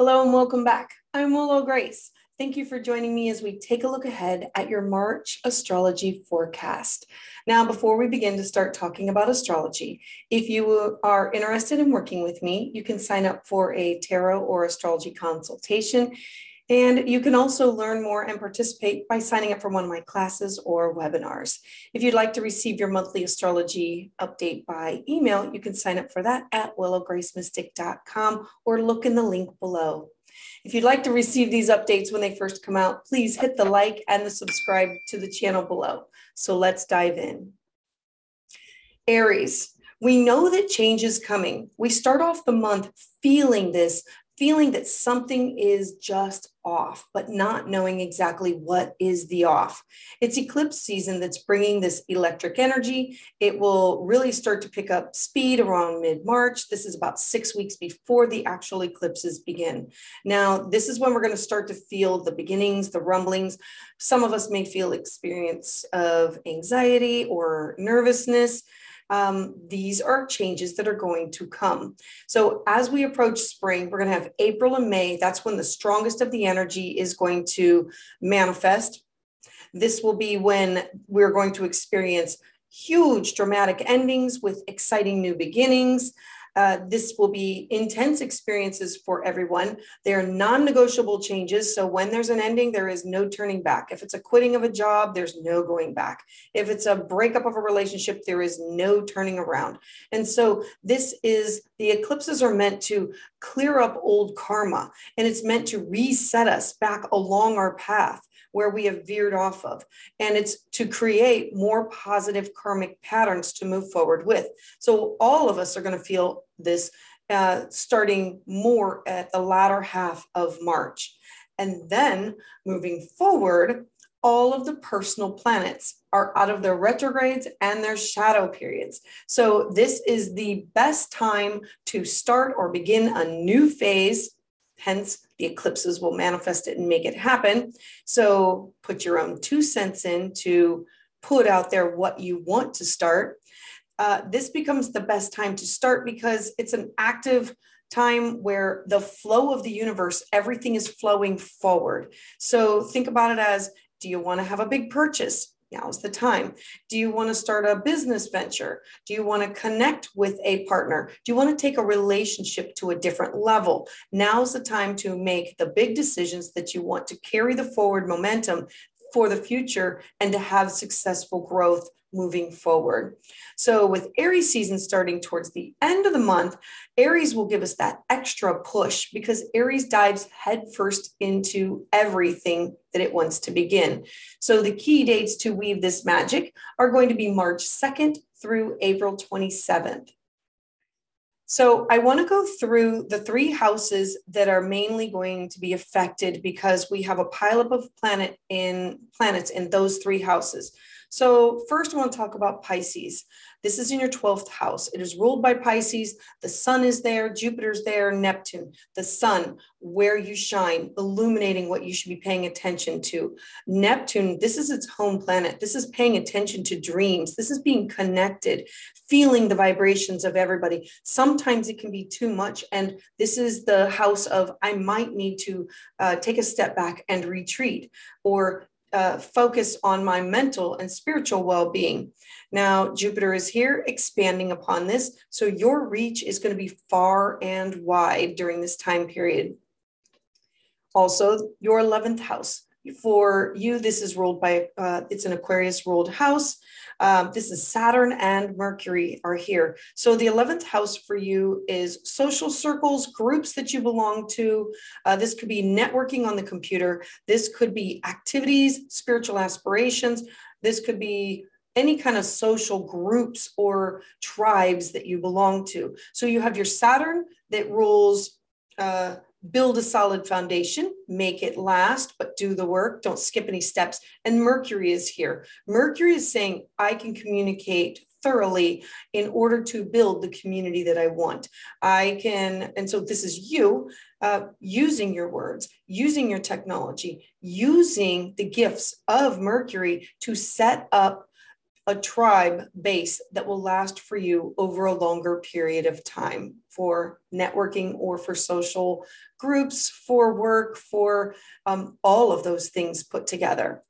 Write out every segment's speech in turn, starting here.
Hello and welcome back. I'm Willow Grace. Thank you for joining me as we take a look ahead at your March astrology forecast. Now, before we begin to start talking about astrology, if you are interested in working with me, you can sign up for a tarot or astrology consultation. And you can also learn more and participate by signing up for one of my classes or webinars. If you'd like to receive your monthly astrology update by email, you can sign up for that at willowgracemystic.com or look in the link below. If you'd like to receive these updates when they first come out, please hit the like and the subscribe to the channel below. So let's dive in. Aries, we know that change is coming. We start off the month feeling this feeling that something is just off, but not knowing exactly what is the off. It's eclipse season that's bringing this electric energy. It will really start to pick up speed around mid March. This is about six weeks before the actual eclipses begin. Now, this is when we're going to start to feel the beginnings, the rumblings. Some of us may feel experience of anxiety or nervousness um, these are changes that are going to come. So as we approach spring, we're going to have April and May. That's when the strongest of the energy is going to manifest. This will be when we're going to experience huge dramatic endings with exciting new beginnings. Uh, this will be intense experiences for everyone. They're non negotiable changes. So when there's an ending, there is no turning back. If it's a quitting of a job, there's no going back. If it's a breakup of a relationship, there is no turning around. And so this is the eclipses are meant to clear up old karma and it's meant to reset us back along our path where we have veered off of. And it's to create more positive karmic patterns to move forward with. So all of us are going to feel this uh, starting more at the latter half of March. And then moving forward, all of the personal planets are out of their retrogrades and their shadow periods. So, this is the best time to start or begin a new phase Hence, the eclipses will manifest it and make it happen. So put your own two cents in to put out there what you want to start. Uh, this becomes the best time to start because it's an active time where the flow of the universe, everything is flowing forward. So think about it as do you want to have a big purchase? Now's the time. Do you want to start a business venture? Do you want to connect with a partner? Do you want to take a relationship to a different level? Now's the time to make the big decisions that you want to carry the forward momentum for the future and to have successful growth moving forward. So, with Aries season starting towards the end of the month, Aries will give us that extra push because Aries dives headfirst into everything that it wants to begin. So, the key dates to weave this magic are going to be March 2nd through April 27th. So I want to go through the three houses that are mainly going to be affected because we have a pileup of planet in planets in those three houses. So first I want to talk about Pisces. This is in your 12th house. It is ruled by Pisces. The sun is there, Jupiter's there, Neptune. The sun, where you shine, illuminating what you should be paying attention to. Neptune, this is its home planet. This is paying attention to dreams. This is being connected, feeling the vibrations of everybody. Sometimes it can be too much. And this is the house of, I might need to uh, take a step back and retreat or uh, focus on my mental and spiritual well being. Now, Jupiter is here expanding upon this. So your reach is going to be far and wide during this time period. Also, your 11th house. For you, this is ruled by, uh, it's an Aquarius ruled house. Um, this is Saturn and Mercury are here. So the 11th house for you is social circles, groups that you belong to. Uh, this could be networking on the computer. This could be activities, spiritual aspirations. This could be any kind of social groups or tribes that you belong to. So you have your Saturn that rules uh, build a solid foundation, make it last, but do the work, don't skip any steps. And Mercury is here. Mercury is saying, I can communicate thoroughly in order to build the community that I want. I can, and so this is you uh, using your words, using your technology, using the gifts of Mercury to set up a tribe base that will last for you over a longer period of time for networking or for social groups, for work, for um, all of those things put together.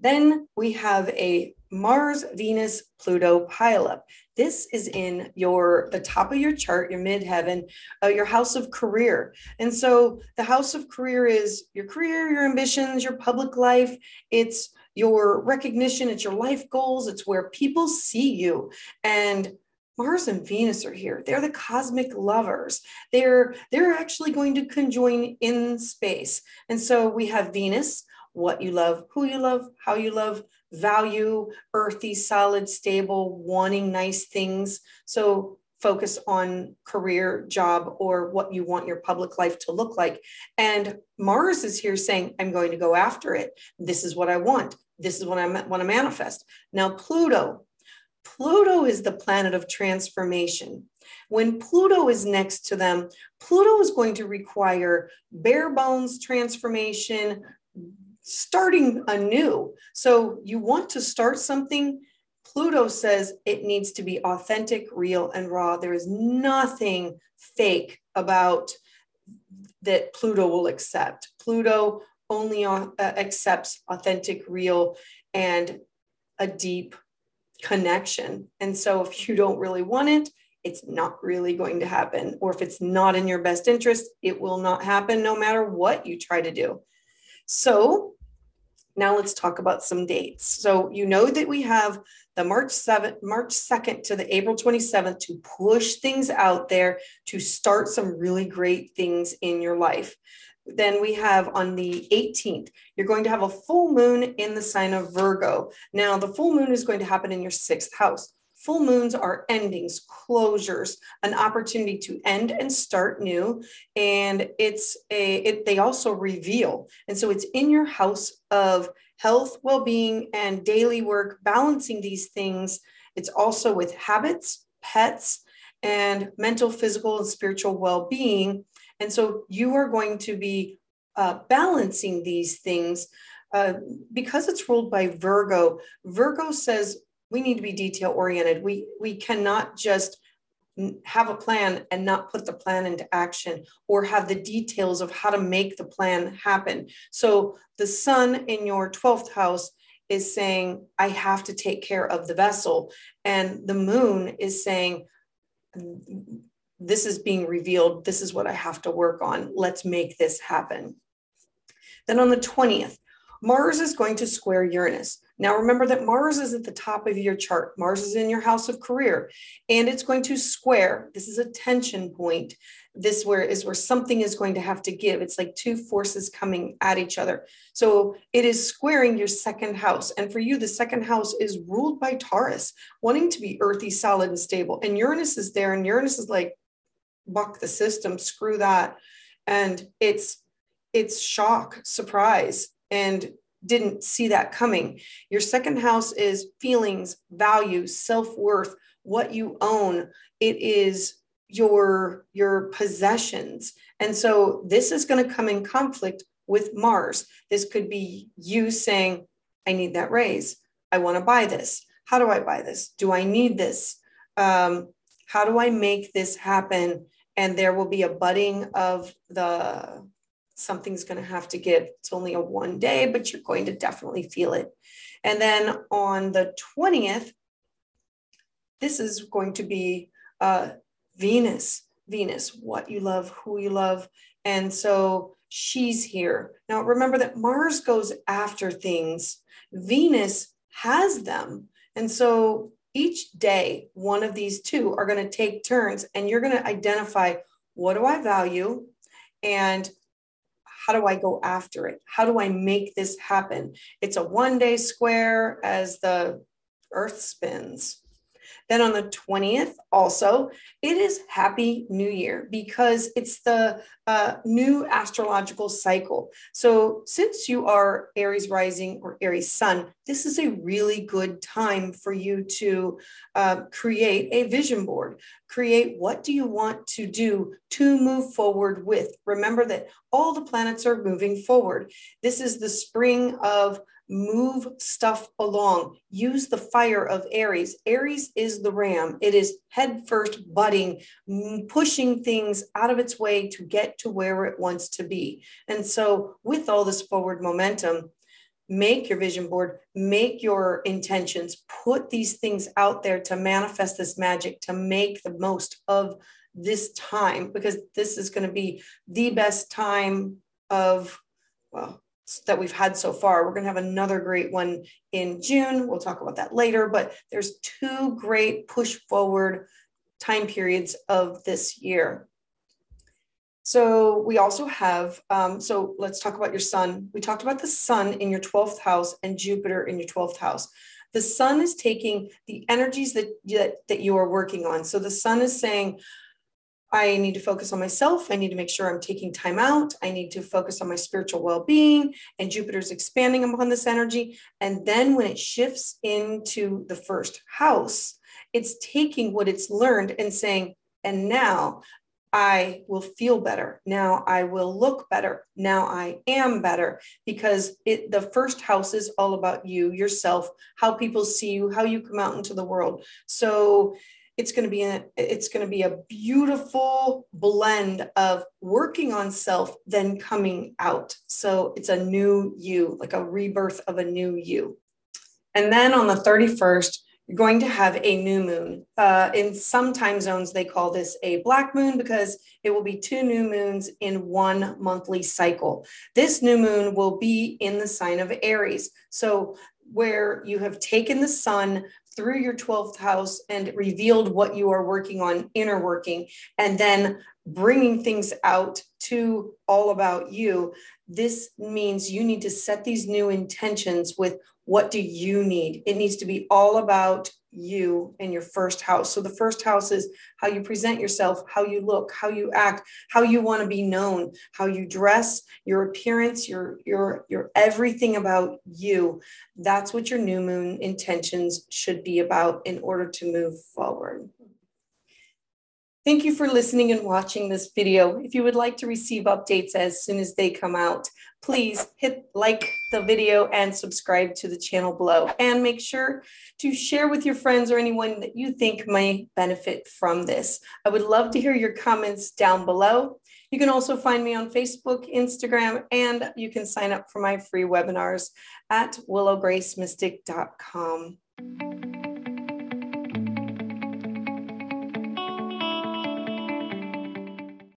Then we have a Mars, Venus, Pluto pileup. This is in your the top of your chart, your midheaven, uh, your house of career. And so the house of career is your career, your ambitions, your public life. It's your recognition, it's your life goals, it's where people see you. And Mars and Venus are here. They're the cosmic lovers. They're they're actually going to conjoin in space. And so we have Venus, what you love, who you love, how you love, value, earthy, solid, stable, wanting nice things. So focus on career, job, or what you want your public life to look like. And Mars is here saying, I'm going to go after it. This is what I want. This is what I want to manifest. Now, Pluto. Pluto is the planet of transformation. When Pluto is next to them, Pluto is going to require bare bones transformation, starting anew. So you want to start something. Pluto says it needs to be authentic, real, and raw. There is nothing fake about that Pluto will accept. Pluto only uh, accepts authentic, real, and a deep connection. And so if you don't really want it, it's not really going to happen. Or if it's not in your best interest, it will not happen no matter what you try to do. So now let's talk about some dates. So you know that we have the March 7th, March 2nd to the April 27th to push things out there to start some really great things in your life. Then we have on the 18th, you're going to have a full moon in the sign of Virgo. Now, the full moon is going to happen in your sixth house. Full moons are endings, closures, an opportunity to end and start new. And it's a, it, they also reveal. And so it's in your house of health, well being, and daily work, balancing these things. It's also with habits, pets, and mental, physical, and spiritual well being. And so you are going to be uh, balancing these things uh, because it's ruled by Virgo. Virgo says we need to be detail oriented. We we cannot just have a plan and not put the plan into action or have the details of how to make the plan happen. So the sun in your 12th house is saying, I have to take care of the vessel. And the moon is saying, this is being revealed. This is what I have to work on. Let's make this happen. Then on the 20th, Mars is going to square Uranus. Now remember that Mars is at the top of your chart. Mars is in your house of career and it's going to square. This is a tension point. This where is where something is going to have to give. It's like two forces coming at each other. So it is squaring your second house. And for you, the second house is ruled by Taurus, wanting to be earthy, solid, and stable. And Uranus is there, and Uranus is like, buck the system, screw that. And it's it's shock, surprise, and didn't see that coming. Your second house is feelings, value, self-worth, what you own. It is your your possessions. And so this is going to come in conflict with Mars. This could be you saying, I need that raise. I want to buy this. How do I buy this? Do I need this? Um, how do I make this happen? And there will be a budding of the something's going to have to give. It's only a one day, but you're going to definitely feel it. And then on the 20th, this is going to be uh, Venus. Venus, what you love, who you love. And so she's here. Now remember that Mars goes after things, Venus has them. And so each day, one of these two are going to take turns, and you're going to identify what do I value and how do I go after it? How do I make this happen? It's a one day square as the earth spins. Then on the 20th, also, it is Happy New Year because it's the uh, new astrological cycle. So, since you are Aries rising or Aries sun, this is a really good time for you to uh, create a vision board. Create what do you want to do to move forward with. Remember that all the planets are moving forward. This is the spring of move stuff along. Use the fire of Aries. Aries is the ram. It is head first butting, pushing things out of its way to get to where it wants to be. And so, with all this forward momentum, make your vision board, make your intentions, put these things out there to manifest this magic, to make the most of this time, because this is going to be the best time of, well, that we've had so far. We're going to have another great one in June. We'll talk about that later, but there's two great push forward time periods of this year. So we also have, um, so let's talk about your sun. We talked about the sun in your 12th house and Jupiter in your 12th house. The sun is taking the energies that, that, that you are working on. So the sun is saying, I need to focus on myself. I need to make sure I'm taking time out. I need to focus on my spiritual well being. And Jupiter's expanding upon this energy. And then when it shifts into the first house, it's taking what it's learned and saying, and now I will feel better. Now I will look better. Now I am better because it the first house is all about you, yourself, how people see you, how you come out into the world. So it's going to be a, it's going to be a beautiful blend of working on self then coming out. So it's a new you like a rebirth of a new you. And then on the 31st you're going to have a new moon. Uh, in some time zones they call this a black moon because it will be two new moons in one monthly cycle. This new moon will be in the sign of aries. So where you have taken the sun through your 12th house and revealed what you are working on, inner working, and then bringing things out to all about you. This means you need to set these new intentions with what do you need? It needs to be all about you in your first house. So the first house is how you present yourself, how you look, how you act, how you want to be known, how you dress, your appearance, your your your everything about you. That's what your new moon intentions should be about in order to move forward. Thank you for listening and watching this video. If you would like to receive updates as soon as they come out, please hit like the video and subscribe to the channel below. And make sure to share with your friends or anyone that you think may benefit from this. I would love to hear your comments down below. You can also find me on Facebook, Instagram, and you can sign up for my free webinars at willowgracemystic.com.